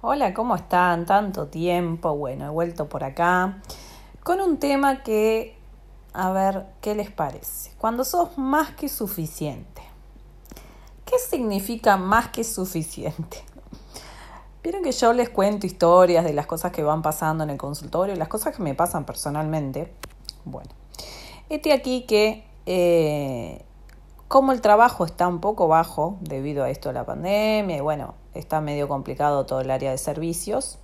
Hola, ¿cómo están? Tanto tiempo. Bueno, he vuelto por acá con un tema que, a ver, ¿qué les parece? Cuando sos más que suficiente. ¿Qué significa más que suficiente? Vieron que yo les cuento historias de las cosas que van pasando en el consultorio, las cosas que me pasan personalmente. Bueno, este aquí que eh, como el trabajo está un poco bajo debido a esto de la pandemia y bueno, está medio complicado todo el área de servicios,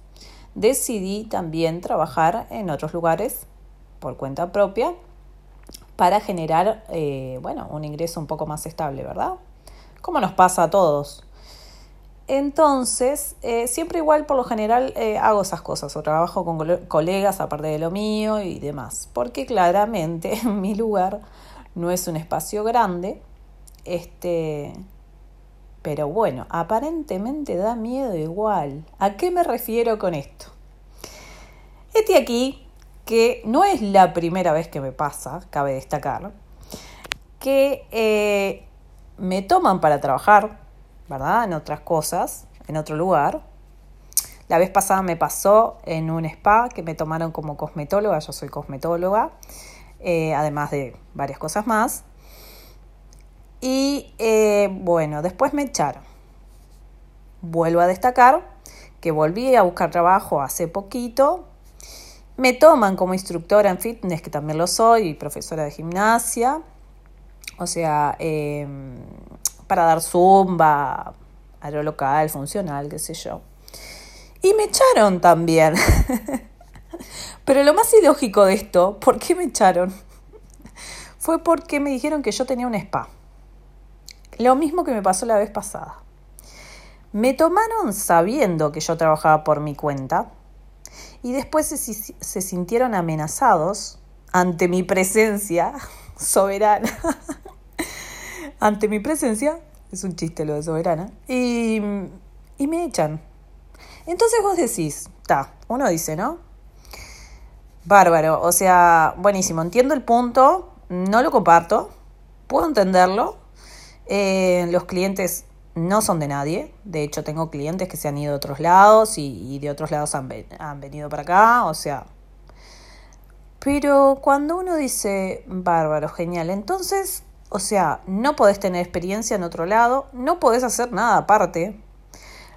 decidí también trabajar en otros lugares por cuenta propia para generar, eh, bueno, un ingreso un poco más estable, ¿verdad? Como nos pasa a todos. Entonces, eh, siempre igual por lo general eh, hago esas cosas o trabajo con colegas aparte de lo mío y demás, porque claramente mi lugar no es un espacio grande, este, pero bueno, aparentemente da miedo igual. ¿A qué me refiero con esto? Este aquí, que no es la primera vez que me pasa, cabe destacar, que eh, me toman para trabajar, ¿verdad? En otras cosas, en otro lugar. La vez pasada me pasó en un spa que me tomaron como cosmetóloga, yo soy cosmetóloga, eh, además de varias cosas más. Bueno, después me echaron. Vuelvo a destacar que volví a buscar trabajo hace poquito. Me toman como instructora en fitness, que también lo soy, y profesora de gimnasia. O sea, em, para dar zumba, aerolocal, funcional, qué sé yo. Y me echaron también. Pero lo más ilógico de esto, ¿por qué me echaron? Fue porque me dijeron que yo tenía un spa. Lo mismo que me pasó la vez pasada. Me tomaron sabiendo que yo trabajaba por mi cuenta y después se, sintieron amenazados ante mi presencia soberana. ante mi presencia, es un chiste lo de soberana, y, y me echan. Entonces vos decís, está, uno dice, ¿no? Bárbaro, o sea, buenísimo, entiendo el punto, no lo comparto, puedo entenderlo, eh, los clientes no son de nadie. De hecho, tengo clientes que se han ido de otros lados y, de otros lados han, han, venido para acá. O sea. Pero cuando uno dice, bárbaro, genial, entonces, o sea, no podés tener experiencia en otro lado, no podés hacer nada aparte.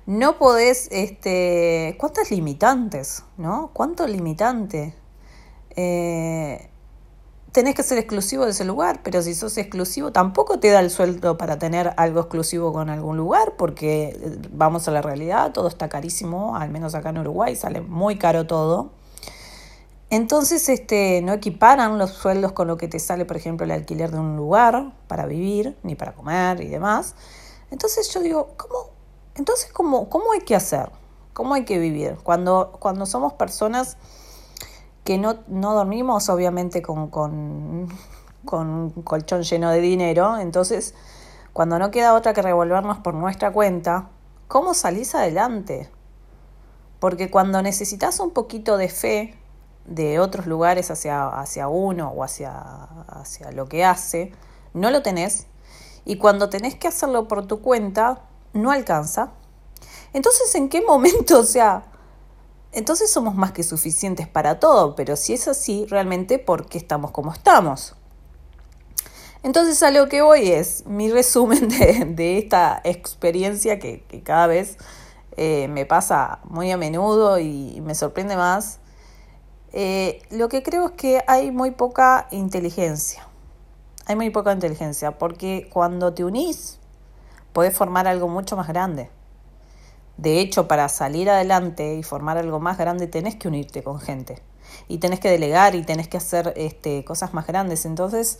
No podés, este, ¿cuántas limitantes? ¿No? ¿Cuánto limitante? Eh, tenés que ser exclusivo de ese lugar, pero si sos exclusivo tampoco te da el sueldo para tener algo exclusivo con algún lugar, porque eh, vamos a la realidad, todo está carísimo, al menos acá en Uruguay sale muy caro todo. Entonces, este, no equiparan los sueldos con lo que te sale, por ejemplo, el alquiler de un lugar para vivir, ni para comer y demás. Entonces yo digo, ¿cómo? Entonces, ¿cómo, cómo hay que hacer? ¿Cómo hay que vivir? Cuando, cuando somos personas que no, no dormimos obviamente con, con, con un colchón lleno de dinero, entonces cuando no queda otra que revolvernos por nuestra cuenta, ¿cómo salís adelante? Porque cuando necesitas un poquito de fe de otros lugares hacia, hacia uno o hacia, hacia lo que hace, no lo tenés. Y cuando tenés que hacerlo por tu cuenta, no alcanza. Entonces, ¿en qué momento, o sea, entonces somos más que suficientes para todo, pero si es así, realmente, ¿por qué estamos como estamos? Entonces a lo que voy es mi resumen de, esta experiencia que, cada vez eh, me pasa muy a menudo y me sorprende más. Eh, lo que creo es que hay muy poca inteligencia. Hay muy poca inteligencia porque cuando te unís puedes formar algo mucho más grande. De hecho, para salir adelante y formar algo más grande tenés que unirte con gente y tenés que delegar y tenés que hacer este, cosas más grandes. Entonces,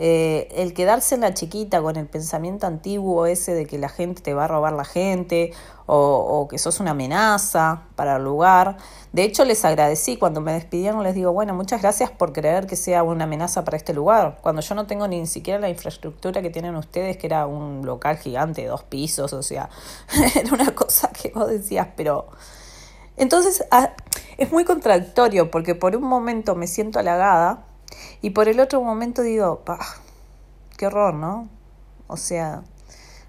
eh, el quedarse en la chiquita con el pensamiento antiguo ese de que la gente te va a robar la gente o, que sos una amenaza para el lugar. De hecho, les agradecí cuando me despidieron, les digo, bueno, muchas gracias por creer que sea una amenaza para este lugar, cuando yo no tengo ni siquiera la infraestructura que tienen ustedes, que era un local gigante dos pisos, o sea, era una cosa que vos decías, pero... Entonces, ah, es muy contradictorio porque por un momento me siento halagada y por el otro momento digo, qué horror, ¿no? O sea,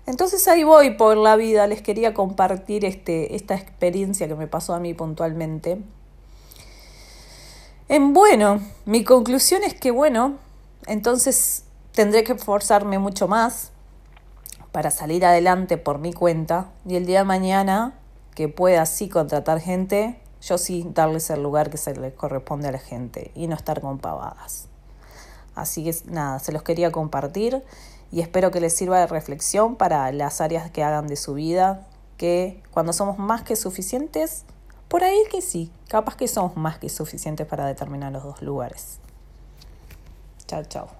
Entonces ahí voy por la vida, les quería compartir este, esta experiencia que me pasó a mí puntualmente. En bueno, mi conclusión es que bueno, entonces tendré que esforzarme mucho más para salir adelante por mi cuenta y el día de mañana que pueda sí contratar gente, yo sí darles el lugar que se le corresponde a la gente y no estar con pavadas. Así que nada, se los quería compartir y espero que les sirva de reflexión para las áreas que hagan de su vida, que cuando somos más que suficientes, por ahí que sí, capaz que somos más que suficientes para determinar los dos lugares. Chao, chao.